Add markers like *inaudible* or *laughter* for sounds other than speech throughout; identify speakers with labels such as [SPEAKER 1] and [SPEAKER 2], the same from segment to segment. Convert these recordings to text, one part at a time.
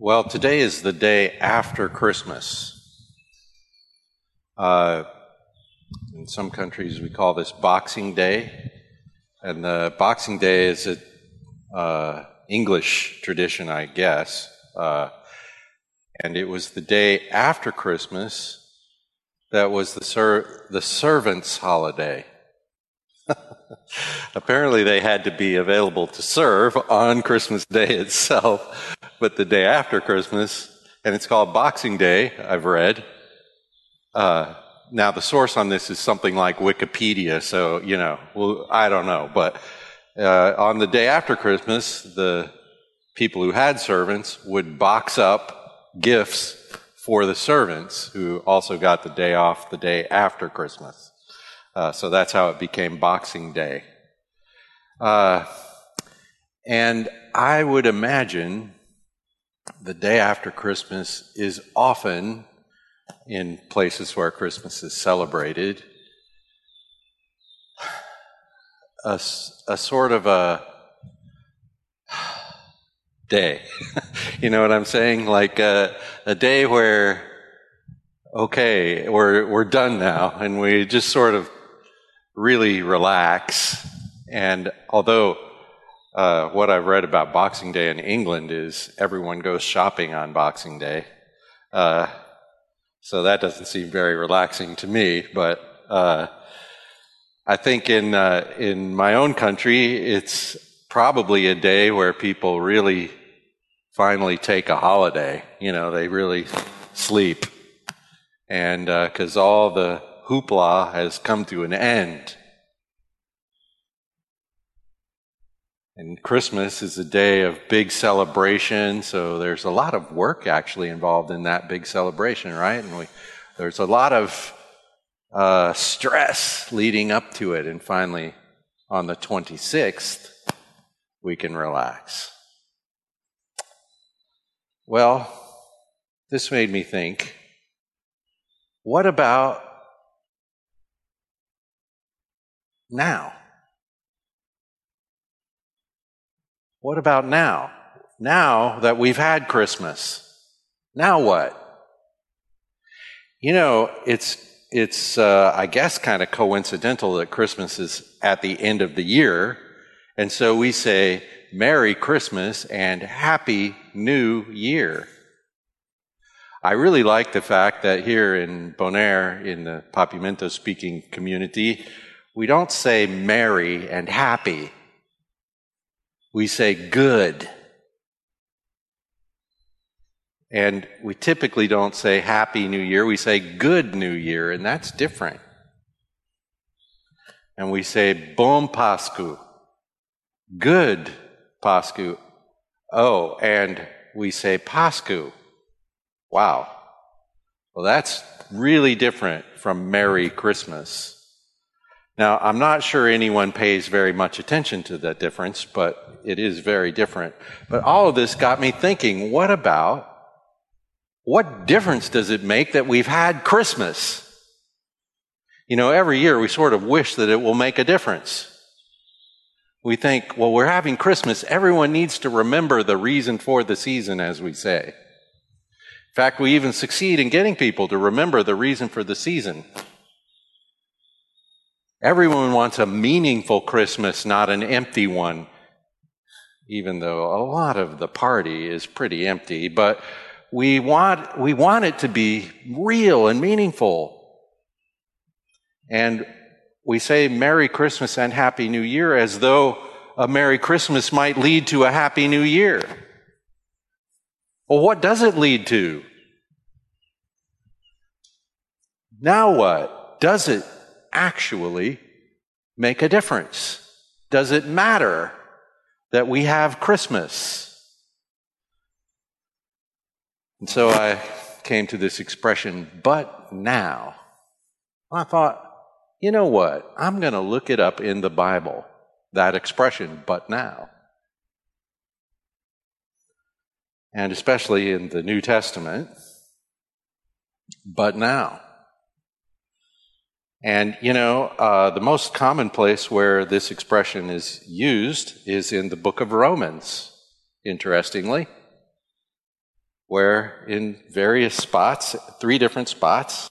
[SPEAKER 1] Well, today is the day after Christmas. Uh, in some countries, we call this Boxing Day. And the Boxing Day is an uh, English tradition, I guess. Uh, and it was the day after Christmas that was the, ser- the servants' holiday. *laughs* Apparently, they had to be available to serve on Christmas Day itself, but the day after Christmas, and it's called Boxing Day, I've read. Uh, now, the source on this is something like Wikipedia, so, you know, well, I don't know. But uh, on the day after Christmas, the people who had servants would box up gifts for the servants who also got the day off the day after Christmas. Uh, so that's how it became Boxing Day. Uh, and I would imagine the day after Christmas is often in places where Christmas is celebrated a, a sort of a *sighs* day. *laughs* you know what I'm saying? Like a, a day where, okay, we're, we're done now, and we just sort of really relax. And although uh, what I've read about Boxing Day in England is everyone goes shopping on Boxing Day. Uh, so that doesn't seem very relaxing to me, but uh, I think in, uh, in my own country, it's probably a day where people really finally take a holiday. You know, they really sleep. And because uh, all the hoopla has come to an end. And Christmas is a day of big celebration, so there's a lot of work actually involved in that big celebration, right? And we, there's a lot of uh, stress leading up to it, and finally, on the 26th, we can relax. Well, this made me think what about now? What about now? Now that we've had Christmas, now what? You know, it's it's uh, I guess kind of coincidental that Christmas is at the end of the year, and so we say Merry Christmas and Happy New Year. I really like the fact that here in Bonaire, in the Papiamento speaking community, we don't say merry and happy. We say good. And we typically don't say Happy New Year, we say Good New Year, and that's different. And we say Bon Pascu, Good Pascu. Oh, and we say Pascu. Wow. Well, that's really different from Merry Christmas. Now, I'm not sure anyone pays very much attention to that difference, but it is very different. But all of this got me thinking what about, what difference does it make that we've had Christmas? You know, every year we sort of wish that it will make a difference. We think, well, we're having Christmas. Everyone needs to remember the reason for the season, as we say. In fact, we even succeed in getting people to remember the reason for the season. Everyone wants a meaningful Christmas, not an empty one, even though a lot of the party is pretty empty. But we want, we want it to be real and meaningful. And we say Merry Christmas and Happy New Year as though a Merry Christmas might lead to a Happy New Year. Well, what does it lead to? Now what? Does it actually make a difference? Does it matter that we have Christmas? And so I came to this expression, but now. I thought, you know what? I'm going to look it up in the Bible, that expression, but now. And especially in the New Testament, but now. And, you know, uh, the most common place where this expression is used is in the book of Romans, interestingly. where in various spots, three different spots,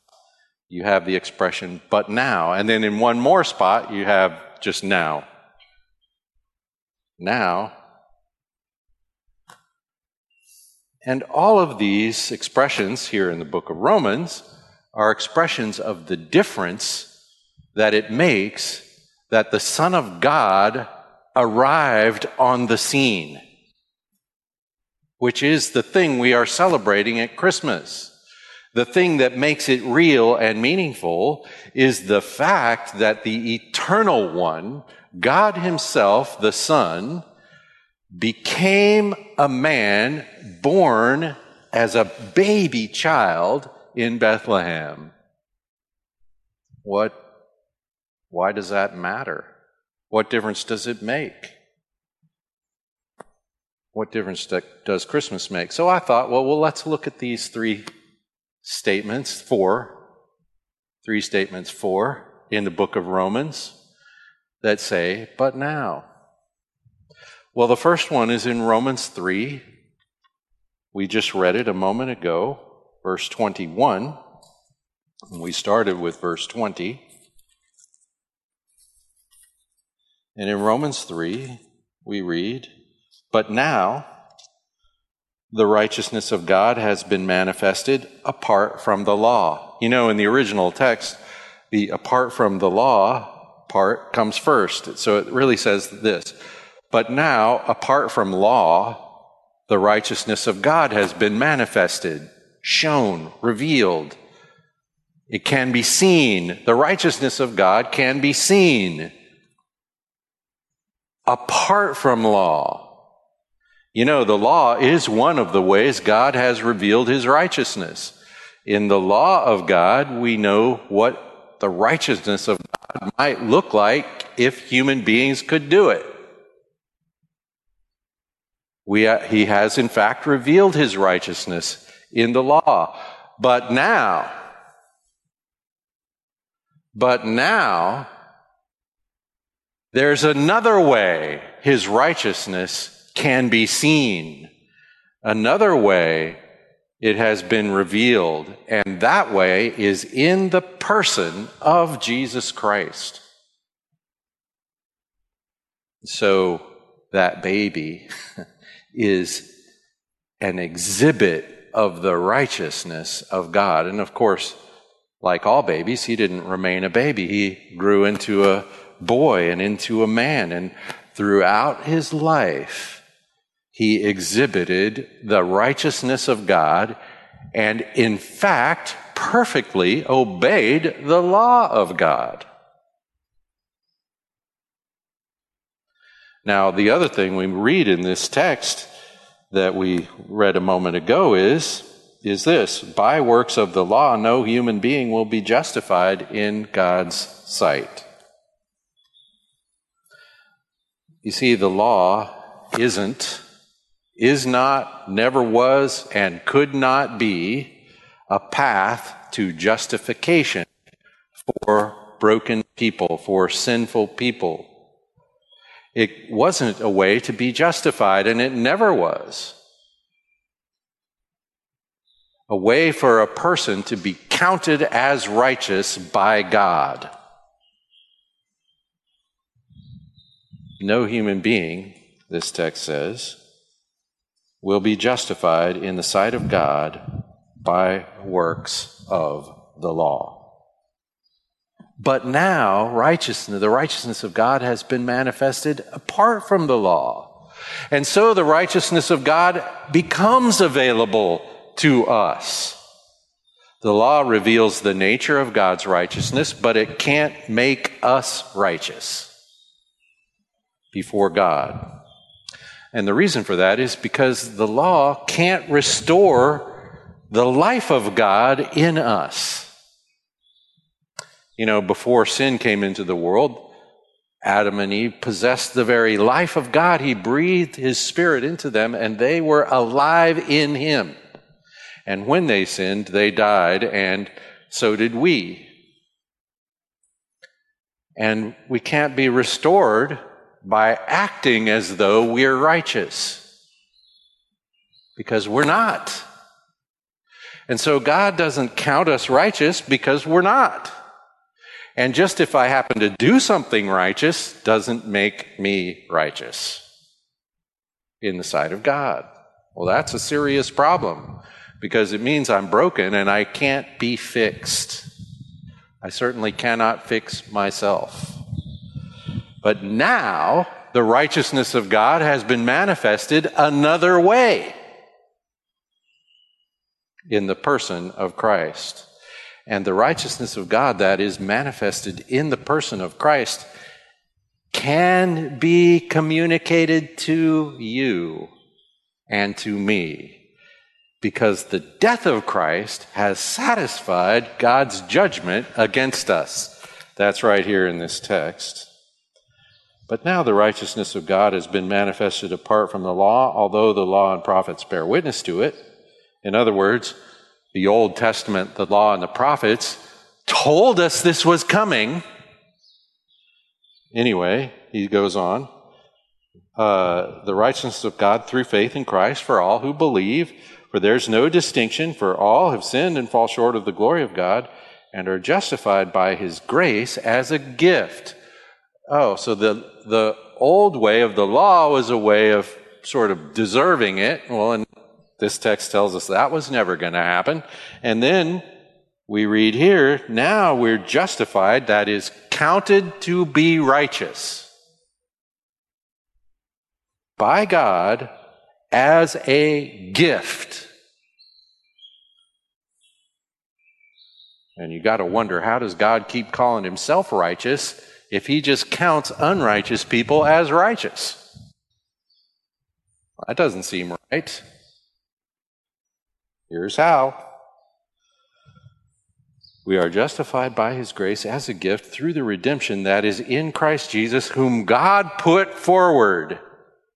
[SPEAKER 1] you have the expression, but now. And then in one more spot, you have just now. Now. And all of these expressions here in the book of Romans are expressions of the difference that it makes that the Son of God arrived on the scene, which is the thing we are celebrating at Christmas. The thing that makes it real and meaningful is the fact that the eternal one, God Himself, the Son, became a man born as a baby child in Bethlehem. What, why does that matter? What difference does it make? What difference does Christmas make? So I thought, well, well, let's look at these three statements, four, three statements, four in the book of Romans that say, but now. Well, the first one is in Romans 3. We just read it a moment ago verse 21. We started with verse 20. And in Romans 3, we read, But now the righteousness of God has been manifested apart from the law. You know, in the original text, the apart from the law part comes first. So it really says this. But now, apart from law, the righteousness of God has been manifested shown, revealed. It can be seen. The righteousness of God can be seen apart from law. You know, the law is one of the ways God has revealed his righteousness. In the law of God, we know what the righteousness of God might look like if human beings could do it. We, uh, he has, in fact, revealed his righteousness in the law. But now, but now, there's another way his righteousness can be seen. Another way it has been revealed, and that way is in the person of Jesus Christ. So that baby *laughs* is an exhibit of the righteousness of God. And of course, like all babies, he didn't remain a baby. He grew into a boy and into a man. And throughout his life, he exhibited the righteousness of God and, in fact, perfectly obeyed the law of God. Now, the other thing we read in this text that we read a moment ago is is this by works of the law no human being will be justified in God's sight. You see the law isn't is not never was and could not be a path to justification for broken people, for sinful people. It wasn't a way to be justified, and it never was. A way for a person to be counted as righteous by God. No human being, this text says, will be justified in the sight of God by works of the law. But now, righteousness, the righteousness of God has been manifested apart from the law. And so the righteousness of God becomes available to us. The law reveals the nature of God's righteousness, but it can't make us righteous before God. And the reason for that is because the law can't restore the life of God in us. You know, before sin came into the world, Adam and Eve possessed the very life of God. He breathed his spirit into them and they were alive in him. And when they sinned, they died and so did we. And we can't be restored by acting as though we're righteous. Because we're not. And so God doesn't count us righteous because we're not. And just if I happen to do something righteous doesn't make me righteous in the sight of God. Well, that's a serious problem because it means I'm broken and I can't be fixed. I certainly cannot fix myself. But now the righteousness of God has been manifested another way in the person of Christ. And the righteousness of God that is manifested in the person of Christ can be communicated to you and to me because the death of Christ has satisfied God's judgment against us. That's right here in this text. But now the righteousness of God has been manifested apart from the law, although the law and prophets bear witness to it. In other words, the Old Testament, the law, and the prophets told us this was coming. Anyway, he goes on. Uh, the righteousness of God through faith in Christ for all who believe, for there's no distinction, for all have sinned and fall short of the glory of God and are justified by his grace as a gift. Oh, so the, the old way of the law was a way of sort of deserving it. Well, and this text tells us that was never going to happen. And then we read here, now we're justified, that is, counted to be righteous by God as a gift. And you got to wonder how does God keep calling himself righteous if he just counts unrighteous people as righteous? That doesn't seem right. Here's how. We are justified by his grace as a gift through the redemption that is in Christ Jesus, whom God put forward.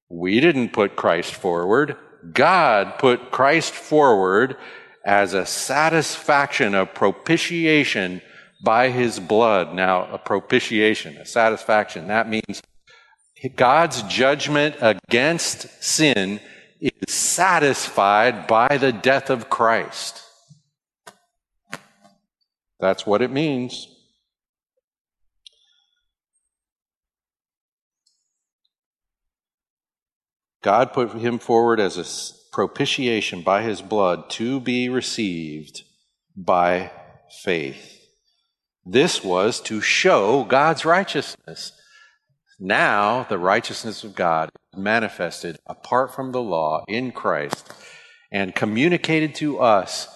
[SPEAKER 1] We didn't put Christ forward. God put Christ forward as a satisfaction, a propitiation by his blood. Now, a propitiation, a satisfaction, that means God's judgment against sin is satisfied by the death of Christ. That's what it means. God put him forward as a propitiation by his blood to be received by faith. This was to show God's righteousness. Now, the righteousness of God is manifested apart from the law in Christ and communicated to us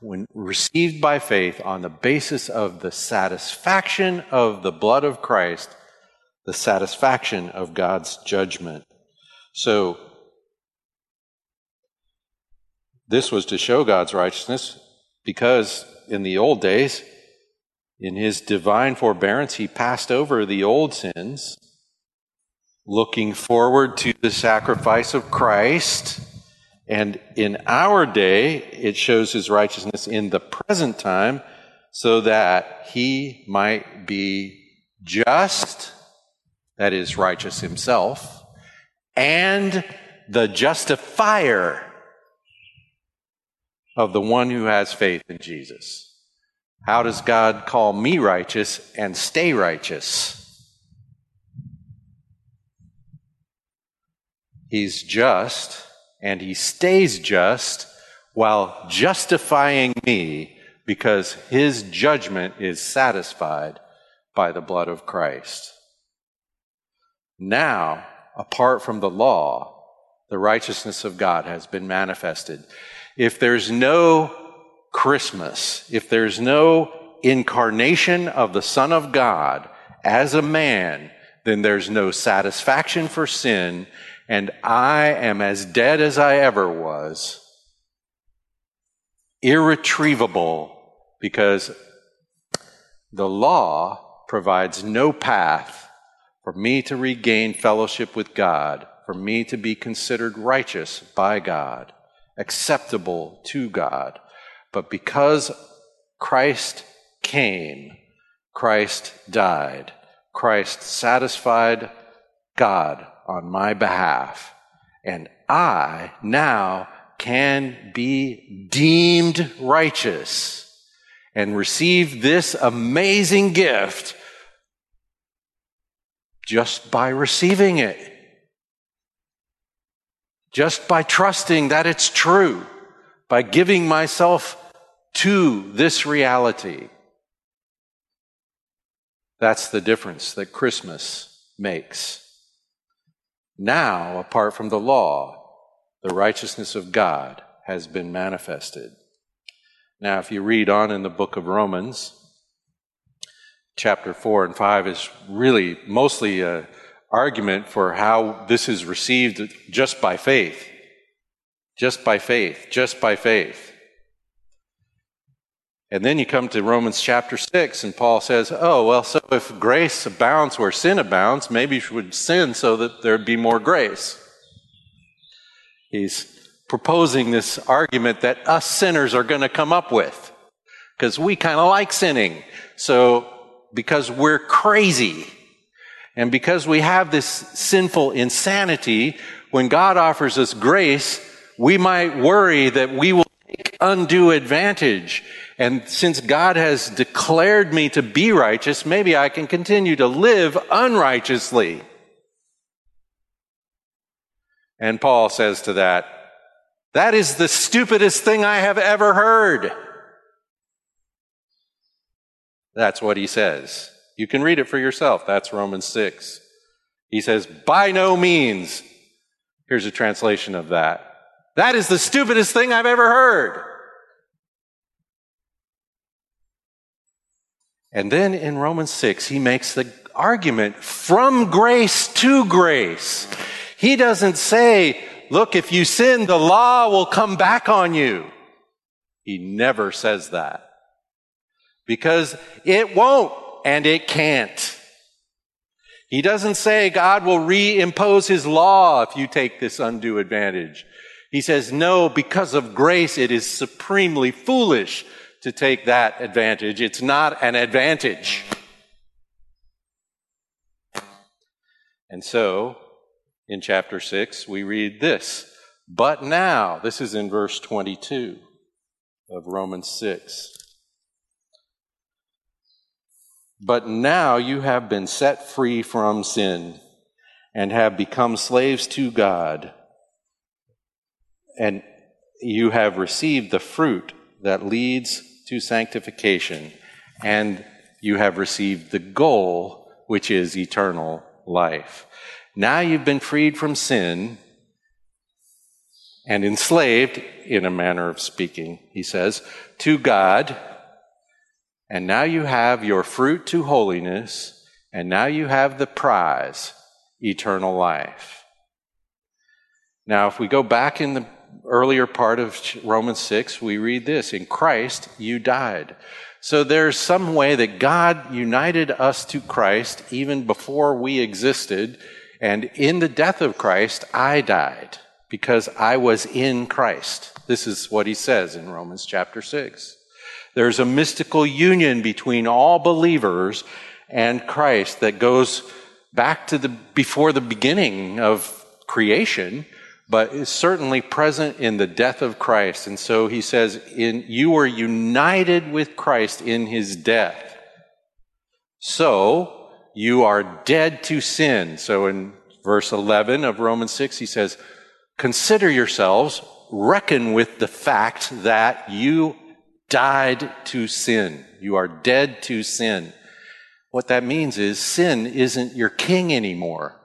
[SPEAKER 1] when received by faith on the basis of the satisfaction of the blood of Christ, the satisfaction of God's judgment. So, this was to show God's righteousness because in the old days, in his divine forbearance, he passed over the old sins, looking forward to the sacrifice of Christ. And in our day, it shows his righteousness in the present time so that he might be just, that is, righteous himself and the justifier of the one who has faith in Jesus. How does God call me righteous and stay righteous? He's just and he stays just while justifying me because his judgment is satisfied by the blood of Christ. Now, apart from the law, the righteousness of God has been manifested. If there's no Christmas, if there's no incarnation of the Son of God as a man, then there's no satisfaction for sin, and I am as dead as I ever was, irretrievable, because the law provides no path for me to regain fellowship with God, for me to be considered righteous by God, acceptable to God. But because Christ came, Christ died, Christ satisfied God on my behalf, and I now can be deemed righteous and receive this amazing gift just by receiving it. Just by trusting that it's true, by giving myself to this reality. That's the difference that Christmas makes. Now, apart from the law, the righteousness of God has been manifested. Now, if you read on in the book of Romans, chapter 4 and 5 is really mostly an argument for how this is received just by faith. Just by faith. Just by faith. And then you come to Romans chapter 6, and Paul says, Oh, well, so if grace abounds where sin abounds, maybe you would sin so that there'd be more grace. He's proposing this argument that us sinners are going to come up with because we kind of like sinning. So, because we're crazy and because we have this sinful insanity, when God offers us grace, we might worry that we will take undue advantage and since God has declared me to be righteous, maybe I can continue to live unrighteously. And Paul says to that, that is the stupidest thing I have ever heard. That's what he says. You can read it for yourself. That's Romans 6. He says, by no means. Here's a translation of that. That is the stupidest thing I've ever heard. And then in Romans 6, he makes the argument from grace to grace. He doesn't say, look, if you sin, the law will come back on you. He never says that. Because it won't and it can't. He doesn't say God will reimpose his law if you take this undue advantage. He says, no, because of grace, it is supremely foolish to take that advantage. It's not an advantage. And so, in chapter 6, we read this. But now, this is in verse 22 of Romans 6. But now you have been set free from sin and have become slaves to God. And you have received the fruit that leads to sanctification, and you have received the goal, which is eternal life. Now you've been freed from sin and enslaved, in a manner of speaking, he says, to God. And now you have your fruit to holiness, and now you have the prize, eternal life. Now, if we go back in the earlier part of Romans 6, we read this In Christ you died. So there's some way that God united us to Christ even before we existed. And in the death of Christ, I died because I was in Christ. This is what he says in Romans chapter 6. There's a mystical union between all believers and Christ that goes back to the before the beginning of creation but is certainly present in the death of Christ. And so he says, in, you are united with Christ in his death. So you are dead to sin. So in verse 11 of Romans 6, he says, consider yourselves, reckon with the fact that you died to sin. You are dead to sin. What that means is sin isn't your king anymore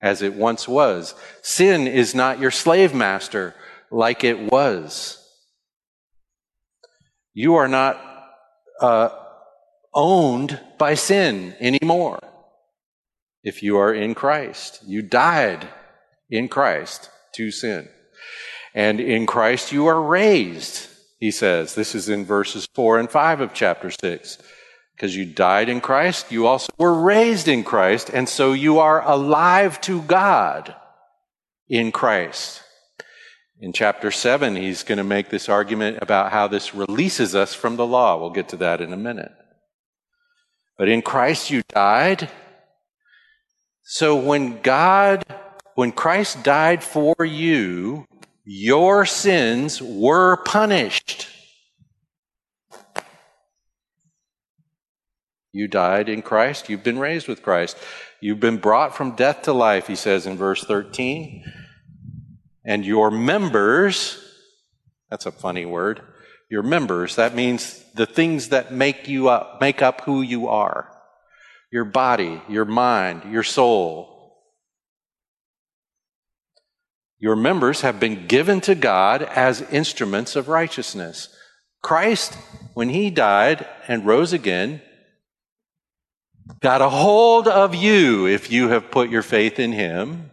[SPEAKER 1] as it once was. Sin is not your slave master like it was. You are not uh, owned by sin anymore if you are in Christ. You died in Christ to sin. And in Christ you are raised, he says. This is in verses 4 and 5 of chapter 6. Because you died in Christ, you also were raised in Christ, and so you are alive to God in Christ. In chapter 7, he's going to make this argument about how this releases us from the law. We'll get to that in a minute. But in Christ, you died. So when God, when Christ died for you, your sins were punished. You died in Christ. You've been raised with Christ. You've been brought from death to life, he says in verse 13. And your members, that's a funny word, your members, that means the things that make you up, make up who you are. Your body, your mind, your soul. Your members have been given to God as instruments of righteousness. Christ, when he died and rose again, got a hold of you if you have put your faith in him.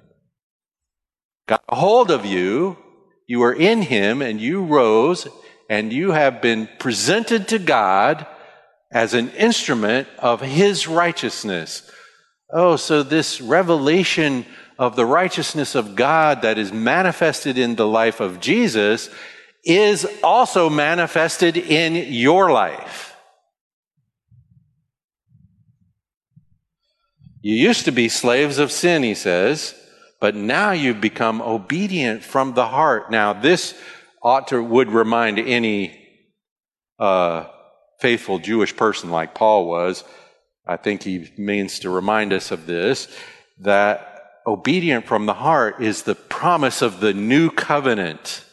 [SPEAKER 1] Got a hold of you. You were in him and you rose and you have been presented to God as an instrument of his righteousness. Oh, so this revelation of the righteousness of God that is manifested in the life of Jesus is also manifested in your life. You used to be slaves of sin, he says, but now you've become obedient from the heart. Now, this ought to, would remind any uh, faithful Jewish person like Paul was. I think he means to remind us of this that obedient from the heart is the promise of the new covenant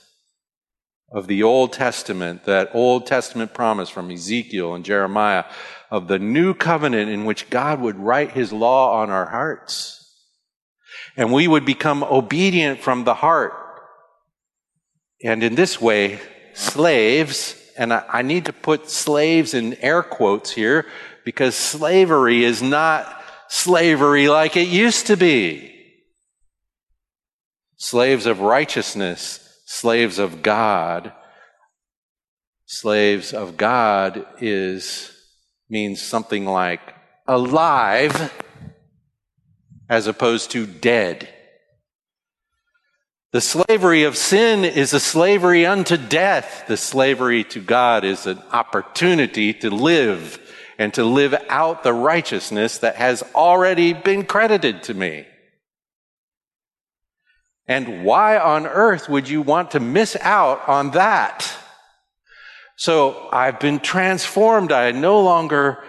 [SPEAKER 1] of the Old Testament, that Old Testament promise from Ezekiel and Jeremiah of the new covenant in which God would write his law on our hearts. And we would become obedient from the heart. And in this way, slaves, and I, I need to put slaves in air quotes here because slavery is not slavery like it used to be. Slaves of righteousness, slaves of God. Slaves of God is means something like alive as opposed to dead. The slavery of sin is a slavery unto death. The slavery to God is an opportunity to live and to live out the righteousness that has already been credited to me. And why on earth would you want to miss out on that? So I've been transformed. I no longer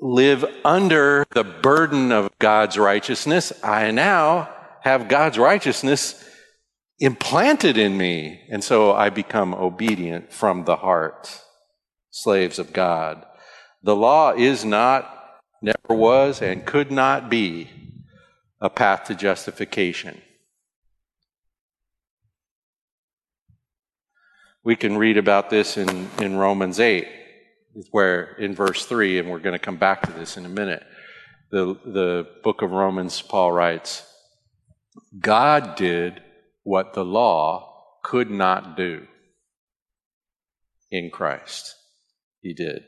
[SPEAKER 1] live under the burden of God's righteousness. I now have God's righteousness implanted in me. And so I become obedient from the heart, slaves of God. The law is not, never was, and could not be a path to justification. We can read about this in, in Romans 8, where in verse 3, and we're going to come back to this in a minute. The, the book of Romans, Paul writes, God did what the law could not do in Christ. He did.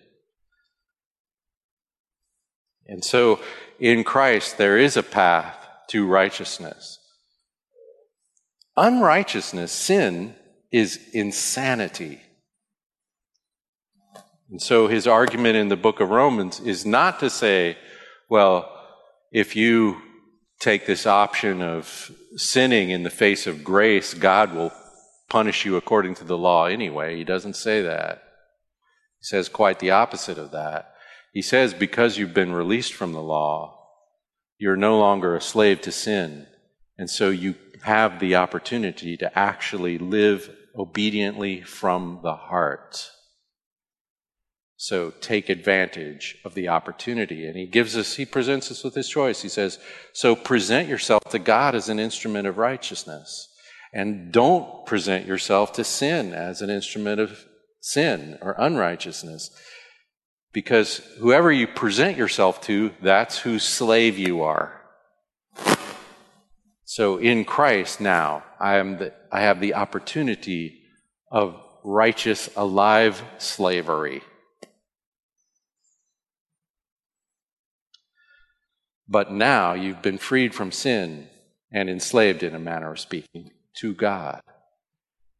[SPEAKER 1] And so in Christ, there is a path to righteousness. Unrighteousness, sin, is insanity. And so his argument in the book of Romans is not to say, well, if you take this option of sinning in the face of grace, God will punish you according to the law anyway. He doesn't say that. He says quite the opposite of that. He says, because you've been released from the law, you're no longer a slave to sin. And so you have the opportunity to actually live obediently from the heart. So take advantage of the opportunity. And he gives us, he presents us with his choice. He says, So present yourself to God as an instrument of righteousness. And don't present yourself to sin as an instrument of sin or unrighteousness. Because whoever you present yourself to, that's whose slave you are. So in Christ now, I, am the, I have the opportunity of righteous, alive slavery. But now you've been freed from sin and enslaved, in a manner of speaking, to God.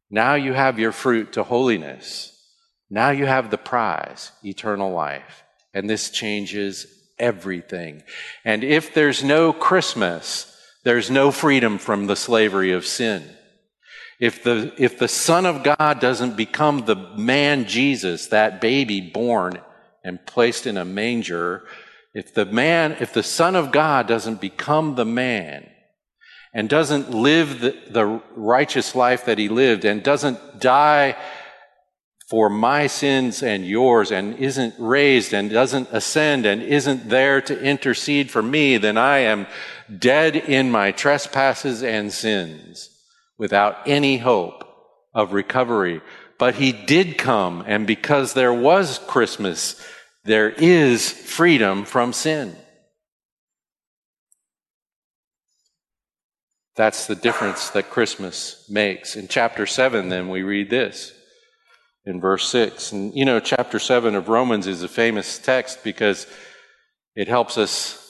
[SPEAKER 1] Now you have your fruit to holiness. Now you have the prize, eternal life. And this changes everything. And if there's no Christmas, there's no freedom from the slavery of sin. If the, if the Son of God doesn't become the man Jesus, that baby born and placed in a manger, if the man, if the Son of God doesn't become the man and doesn't live the, the righteous life that he lived and doesn't die for my sins and yours and isn't raised and doesn't ascend and isn't there to intercede for me, then I am dead in my trespasses and sins without any hope of recovery. But he did come, and because there was Christmas, there is freedom from sin. That's the difference that Christmas makes. In chapter 7, then, we read this in verse 6. And you know, chapter 7 of Romans is a famous text because it helps us,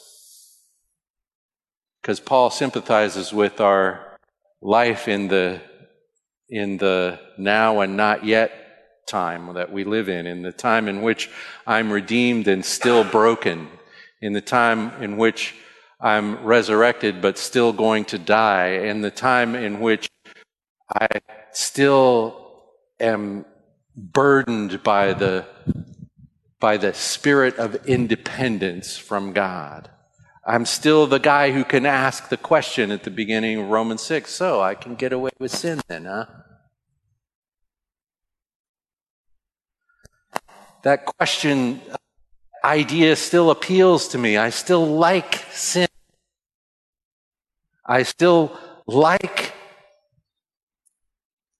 [SPEAKER 1] because Paul sympathizes with our life in the, in the now and not yet time that we live in, in the time in which I'm redeemed and still broken, in the time in which I'm resurrected but still going to die, in the time in which I still am burdened by the, by the spirit of independence from God. I'm still the guy who can ask the question at the beginning of Romans 6. So I can get away with sin then, huh? That question uh, idea still appeals to me. I still like sin. I still like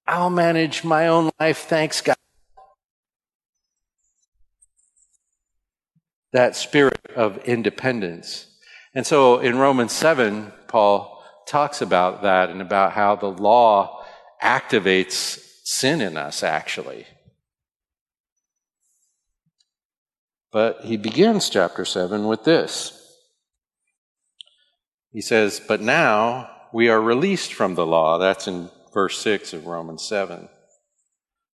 [SPEAKER 1] I'll manage my own life, thanks God. that spirit of independence. And so in Romans 7, Paul talks about that and about how the law activates sin in us, actually. But he begins chapter 7 with this. He says, But now we are released from the law. That's in verse 6 of Romans 7.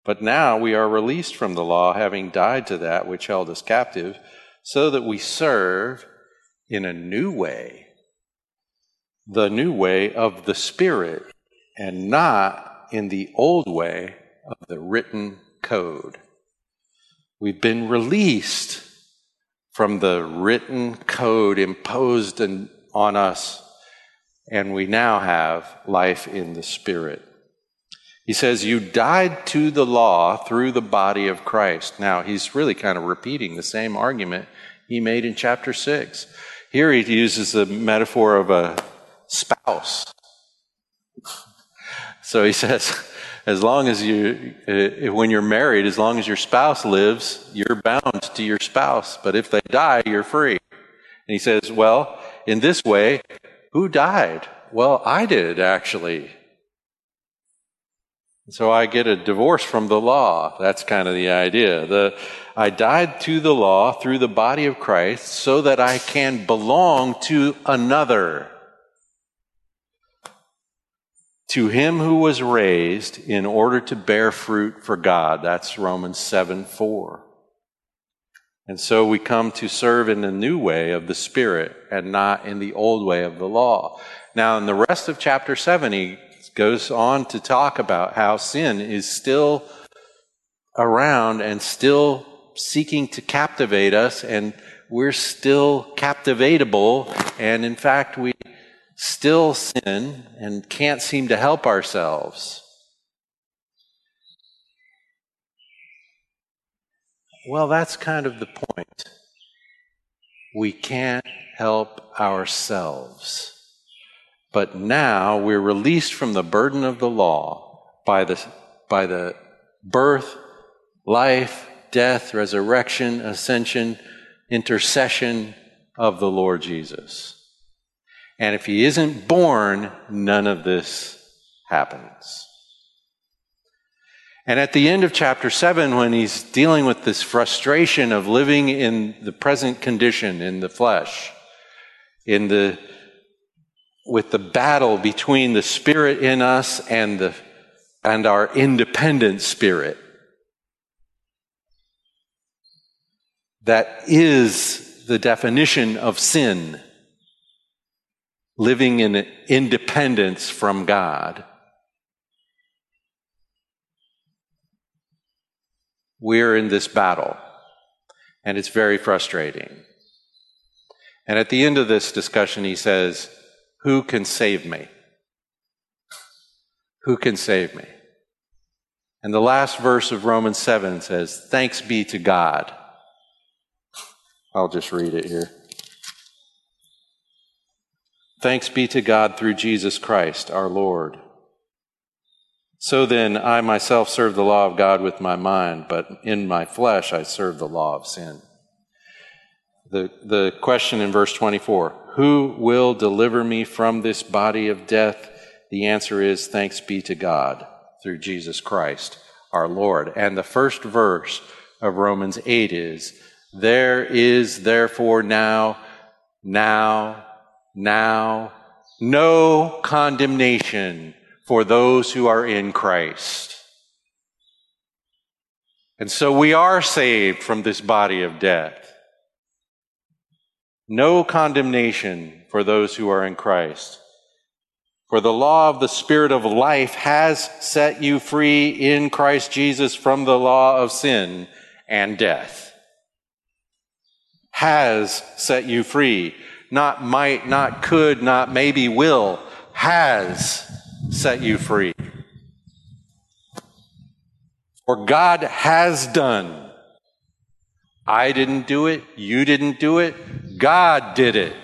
[SPEAKER 1] But now we are released from the law, having died to that which held us captive so that we serve in a new way, the new way of the Spirit, and not in the old way of the written code. We've been released from the written code imposed on us, and we now have life in the Spirit. He says, You died to the law through the body of Christ. Now, he's really kind of repeating the same argument he made in chapter 6. Here he uses the metaphor of a spouse. *laughs* So he says, as long as you, uh, when you're married, as long as your spouse lives, you're bound to your spouse. But if they die, you're free. And he says, well, in this way, who died? Well, I did actually. So I get a divorce from the law. That's kind of the idea. The, I died to the law through the body of Christ so that I can belong to another. To him who was raised in order to bear fruit for God. That's Romans 7 4. And so we come to serve in the new way of the Spirit and not in the old way of the law. Now, in the rest of chapter 7, he goes on to talk about how sin is still around and still seeking to captivate us, and we're still captivatable, and in fact, we still sin and can't seem to help ourselves. Well, that's kind of the point. We can't help ourselves. But now we're released from the burden of the law by the, by the birth, life, death, resurrection, ascension, intercession of the Lord Jesus. And if he isn't born, none of this happens. And at the end of chapter 7, when he's dealing with this frustration of living in the present condition in the flesh, in the with the battle between the spirit in us and the and our independent spirit. That is the definition of sin. Living in independence from god. We're in this battle and it's very frustrating. And at the end of this discussion he says who can save me? Who can save me? And the last verse of Romans 7 says, Thanks be to God. I'll just read it here. Thanks be to God through Jesus Christ, our Lord. So then, I myself serve the law of God with my mind, but in my flesh I serve the law of sin. The, the question in verse 24 Who will deliver me from this body of death? The answer is thanks be to God through Jesus Christ our Lord. And the first verse of Romans 8 is There is therefore now, now, now no condemnation for those who are in Christ. And so we are saved from this body of death. No condemnation for those who are in Christ. For the law of the Spirit of life has set you free in Christ Jesus from the law of sin and death. Has set you free not might, not could, not maybe will, has set you free. For God has done. I didn't do it. You didn't do it. God did it.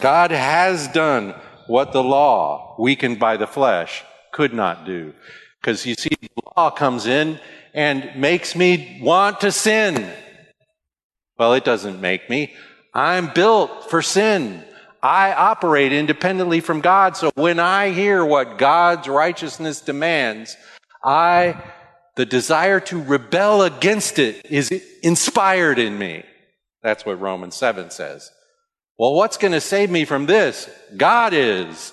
[SPEAKER 1] God has done what the law, weakened by the flesh, could not do. Because you see, the law comes in and makes me want to sin. Well, it doesn't make me. I'm built for sin. I operate independently from God. So when I hear what God's righteousness demands, I, the desire to rebel against it is inspired in me. That's what Romans 7 says. Well, what's going to save me from this? God is.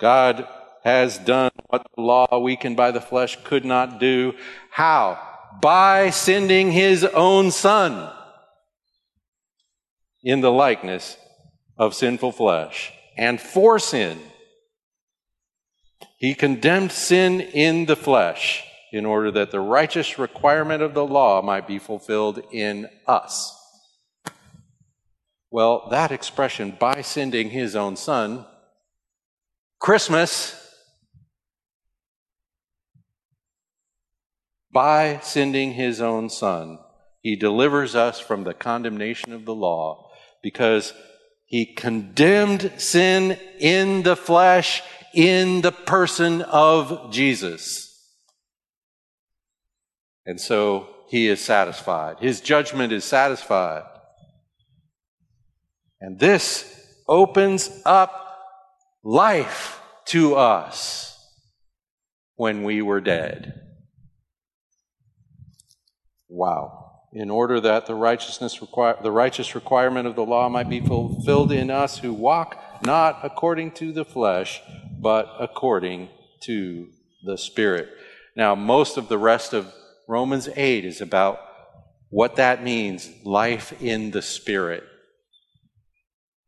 [SPEAKER 1] God has done what the law weakened by the flesh could not do. How? By sending his own son in the likeness of sinful flesh and for sin. He condemned sin in the flesh in order that the righteous requirement of the law might be fulfilled in us. Well, that expression, by sending his own son, Christmas, by sending his own son, he delivers us from the condemnation of the law because he condemned sin in the flesh in the person of Jesus. And so he is satisfied. His judgment is satisfied. And this opens up life to us when we were dead. Wow in order that the righteousness the righteous requirement of the law might be fulfilled in us who walk not according to the flesh, but according to the Spirit. Now, most of the rest of Romans 8 is about what that means life in the Spirit.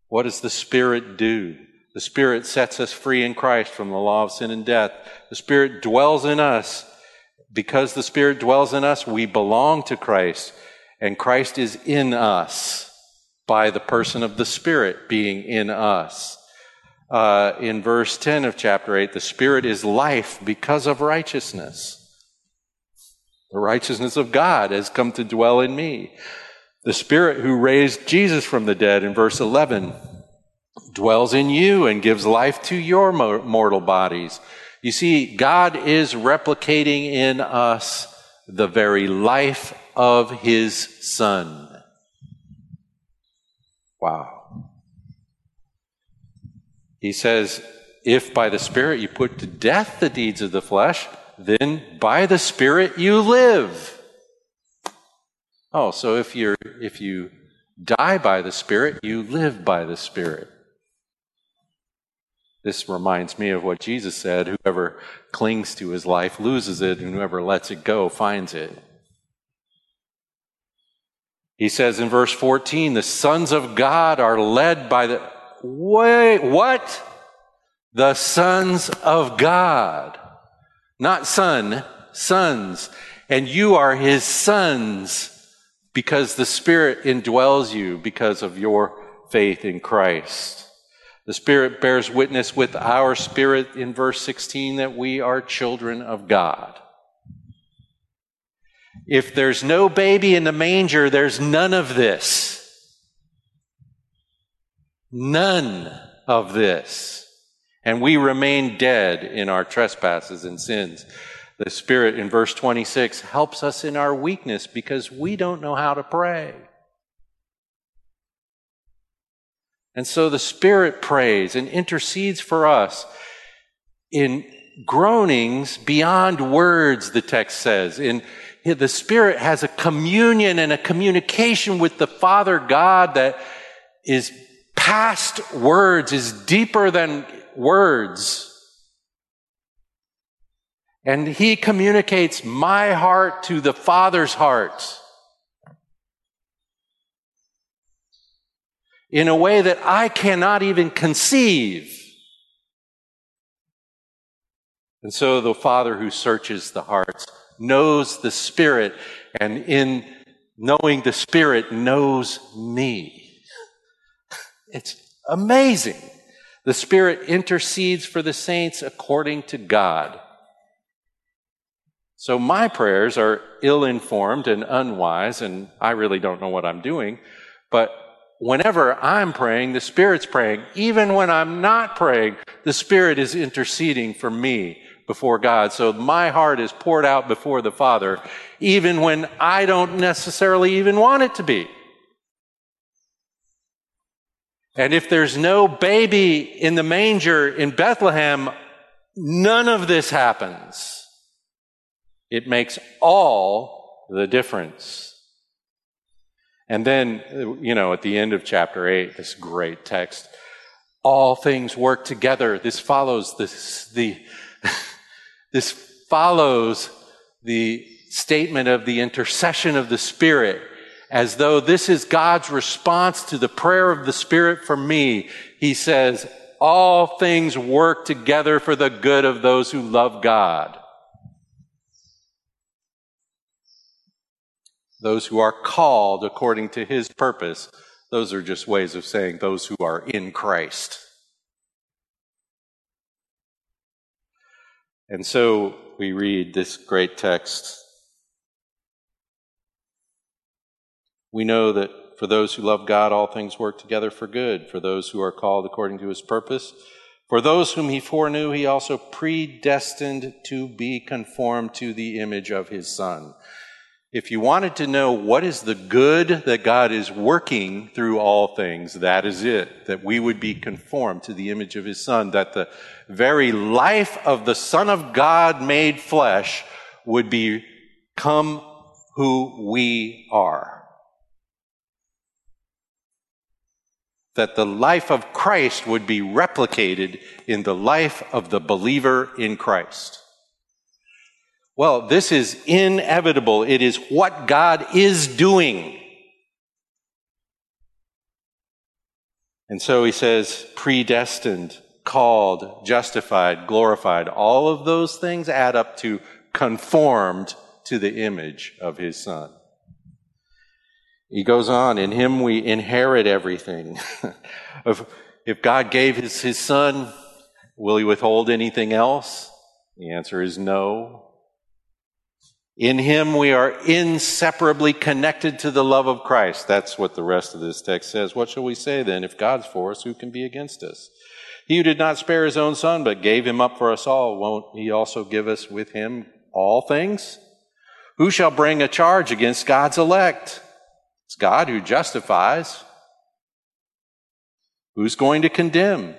[SPEAKER 1] What does the Spirit do? The Spirit sets us free in Christ from the law of sin and death. The Spirit dwells in us because the Spirit dwells in us, we belong to Christ, and Christ is in us by the person of the Spirit being in us. Uh, in verse 10 of chapter 8, the Spirit is life because of righteousness. The righteousness of God has come to dwell in me. The Spirit who raised Jesus from the dead in verse 11 dwells in you and gives life to your mortal bodies. You see, God is replicating in us the very life of His Son. Wow. He says, if by the Spirit you put to death the deeds of the flesh, then by the Spirit you live. Oh, so if you're, if you die by the Spirit, you live by the Spirit. This reminds me of what Jesus said whoever clings to his life loses it, and whoever lets it go finds it. He says in verse 14, the sons of God are led by the. Wait, what? The sons of God. Not son, sons. and you are his sons because the Spirit indwells you because of your faith in Christ. The Spirit bears witness with our spirit in verse 16 that we are children of God. If there's no baby in the manger, there's none of this. None of this. And we remain dead in our trespasses and sins. The Spirit in verse 26 helps us in our weakness because we don't know how to pray. And so the Spirit prays and intercedes for us in groanings beyond words, the text says. In the Spirit has a communion and a communication with the Father God that is past words, is deeper than words. And He communicates my heart to the Father's heart in a way that I cannot even conceive. And so the Father who searches the hearts knows the Spirit, and in knowing the Spirit, knows me. *laughs* It's amazing. The Spirit intercedes for the saints according to God. So my prayers are ill informed and unwise, and I really don't know what I'm doing. But whenever I'm praying, the Spirit's praying. Even when I'm not praying, the Spirit is interceding for me before God. So my heart is poured out before the Father, even when I don't necessarily even want it to be. And if there's no baby in the manger in Bethlehem, none of this happens. It makes all the difference. And then, you know, at the end of chapter 8, this great text, all things work together. This follows this, the, *laughs* this follows the statement of the intercession of the Spirit as though this is God's response to the prayer of the Spirit for me. He says, all things work together for the good of those who love God. Those who are called according to his purpose. Those are just ways of saying those who are in Christ. And so we read this great text We know that for those who love God, all things work together for good, for those who are called according to his purpose. For those whom he foreknew, he also predestined to be conformed to the image of his Son. If you wanted to know what is the good that God is working through all things, that is it. That we would be conformed to the image of his Son, that the very life of the Son of God made flesh would become who we are. That the life of Christ would be replicated in the life of the believer in Christ. Well, this is inevitable. It is what God is doing. And so he says, predestined, called, justified, glorified. All of those things add up to conformed to the image of his son. He goes on, in him we inherit everything. *laughs* if, if God gave his, his son, will he withhold anything else? The answer is no. In him we are inseparably connected to the love of Christ. That's what the rest of this text says. What shall we say then? If God's for us, who can be against us? He who did not spare his own son, but gave him up for us all, won't he also give us with him all things? Who shall bring a charge against God's elect? It's God who justifies. Who's going to condemn?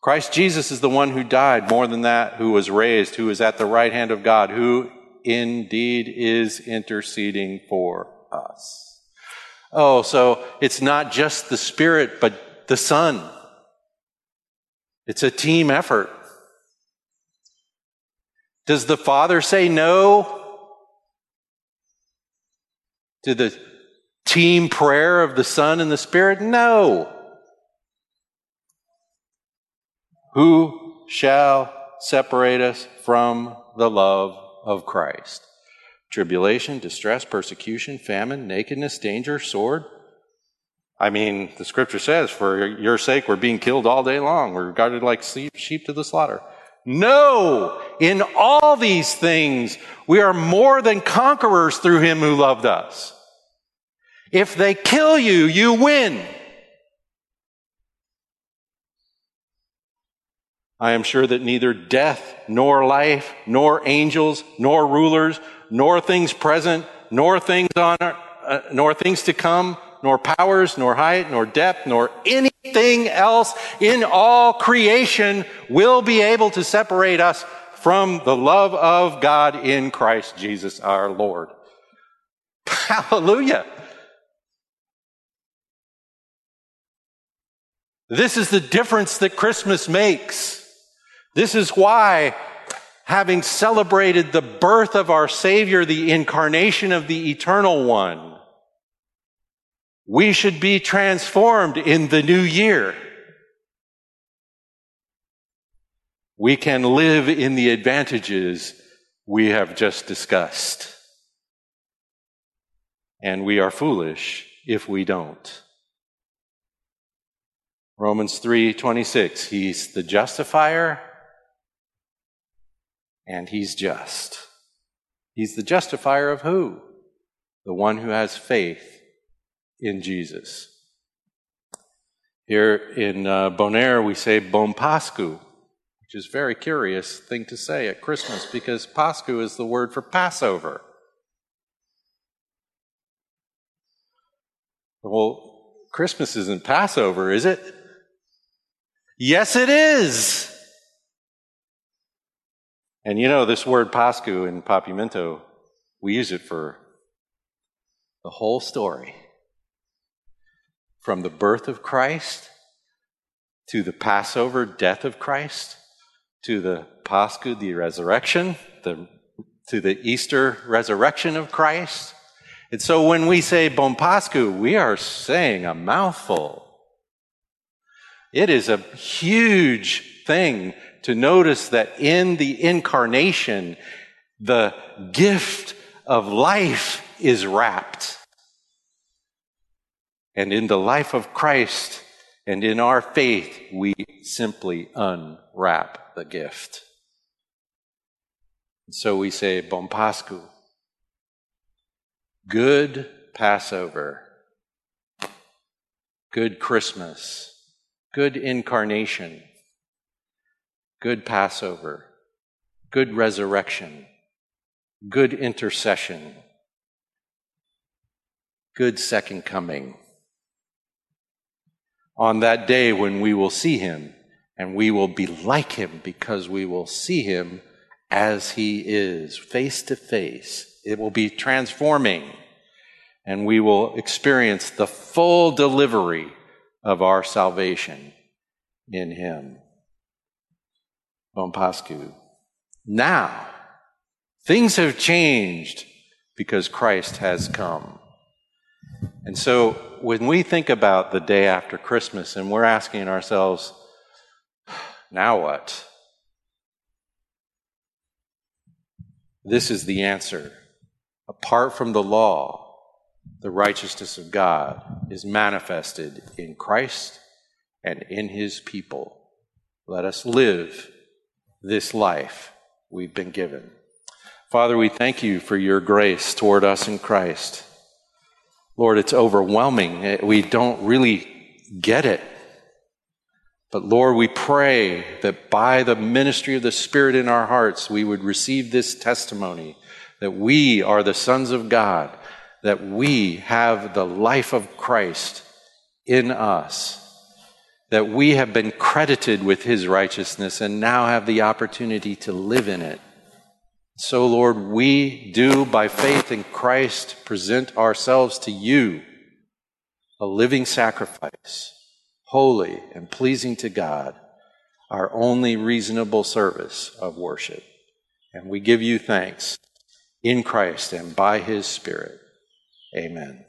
[SPEAKER 1] Christ Jesus is the one who died, more than that, who was raised, who is at the right hand of God, who indeed is interceding for us. Oh, so it's not just the Spirit, but the Son. It's a team effort. Does the Father say no? To the team prayer of the Son and the Spirit? No. Who shall separate us from the love of Christ. Tribulation, distress, persecution, famine, nakedness, danger, sword. I mean, the scripture says, for your sake, we're being killed all day long. We're regarded like sheep to the slaughter. No! In all these things, we are more than conquerors through him who loved us. If they kill you, you win. I am sure that neither death, nor life, nor angels, nor rulers, nor things present, nor things on, uh, nor things to come, nor powers, nor height, nor depth, nor anything else in all creation will be able to separate us from the love of God in Christ Jesus our Lord. *laughs* Hallelujah. This is the difference that Christmas makes. This is why, having celebrated the birth of our Savior, the incarnation of the Eternal One, we should be transformed in the new year. We can live in the advantages we have just discussed. And we are foolish if we don't. Romans 3:26 He's the justifier and he's just. He's the justifier of who? The one who has faith in Jesus. Here in uh, Bonaire, we say Bon Pascu, which is a very curious thing to say at Christmas because Pascu is the word for Passover. Well, Christmas isn't Passover, is it? Yes, it is. And you know, this word Pascu in Papiamento, we use it for the whole story. From the birth of Christ to the Passover death of Christ to the Pascu, the resurrection, the, to the Easter resurrection of Christ. And so when we say Bon Pascu, we are saying a mouthful. It is a huge thing to notice that in the incarnation, the gift of life is wrapped. And in the life of Christ and in our faith, we simply unwrap the gift. And so we say, Bon Pascu, good Passover, good Christmas, good incarnation good Passover, good resurrection, good intercession, good second coming. On that day when we will see him and we will be like him because we will see him as he is, face to face. It will be transforming and we will experience the full delivery of our salvation in him. Bon Pascu. Now, things have changed because Christ has come. And so when we think about the day after Christmas and we're asking ourselves, now what? This is the answer. Apart from the law, the righteousness of God is manifested in Christ and in his people. Let us live this life we've been given. Father, we thank you for your grace toward us in Christ. Lord, it's overwhelming. Eh, we don't really get it. But Lord, we pray that by the ministry of the Spirit in our hearts, we would receive this testimony that we are the sons of God, that we have the life of Christ in us that we have been credited with his righteousness and now have the opportunity to live in it. So, Lord, we do, by faith in Christ, present ourselves to you, a living sacrifice, holy and pleasing to God, our only reasonable service of worship. And we give you thanks in Christ and by his Spirit. Amen.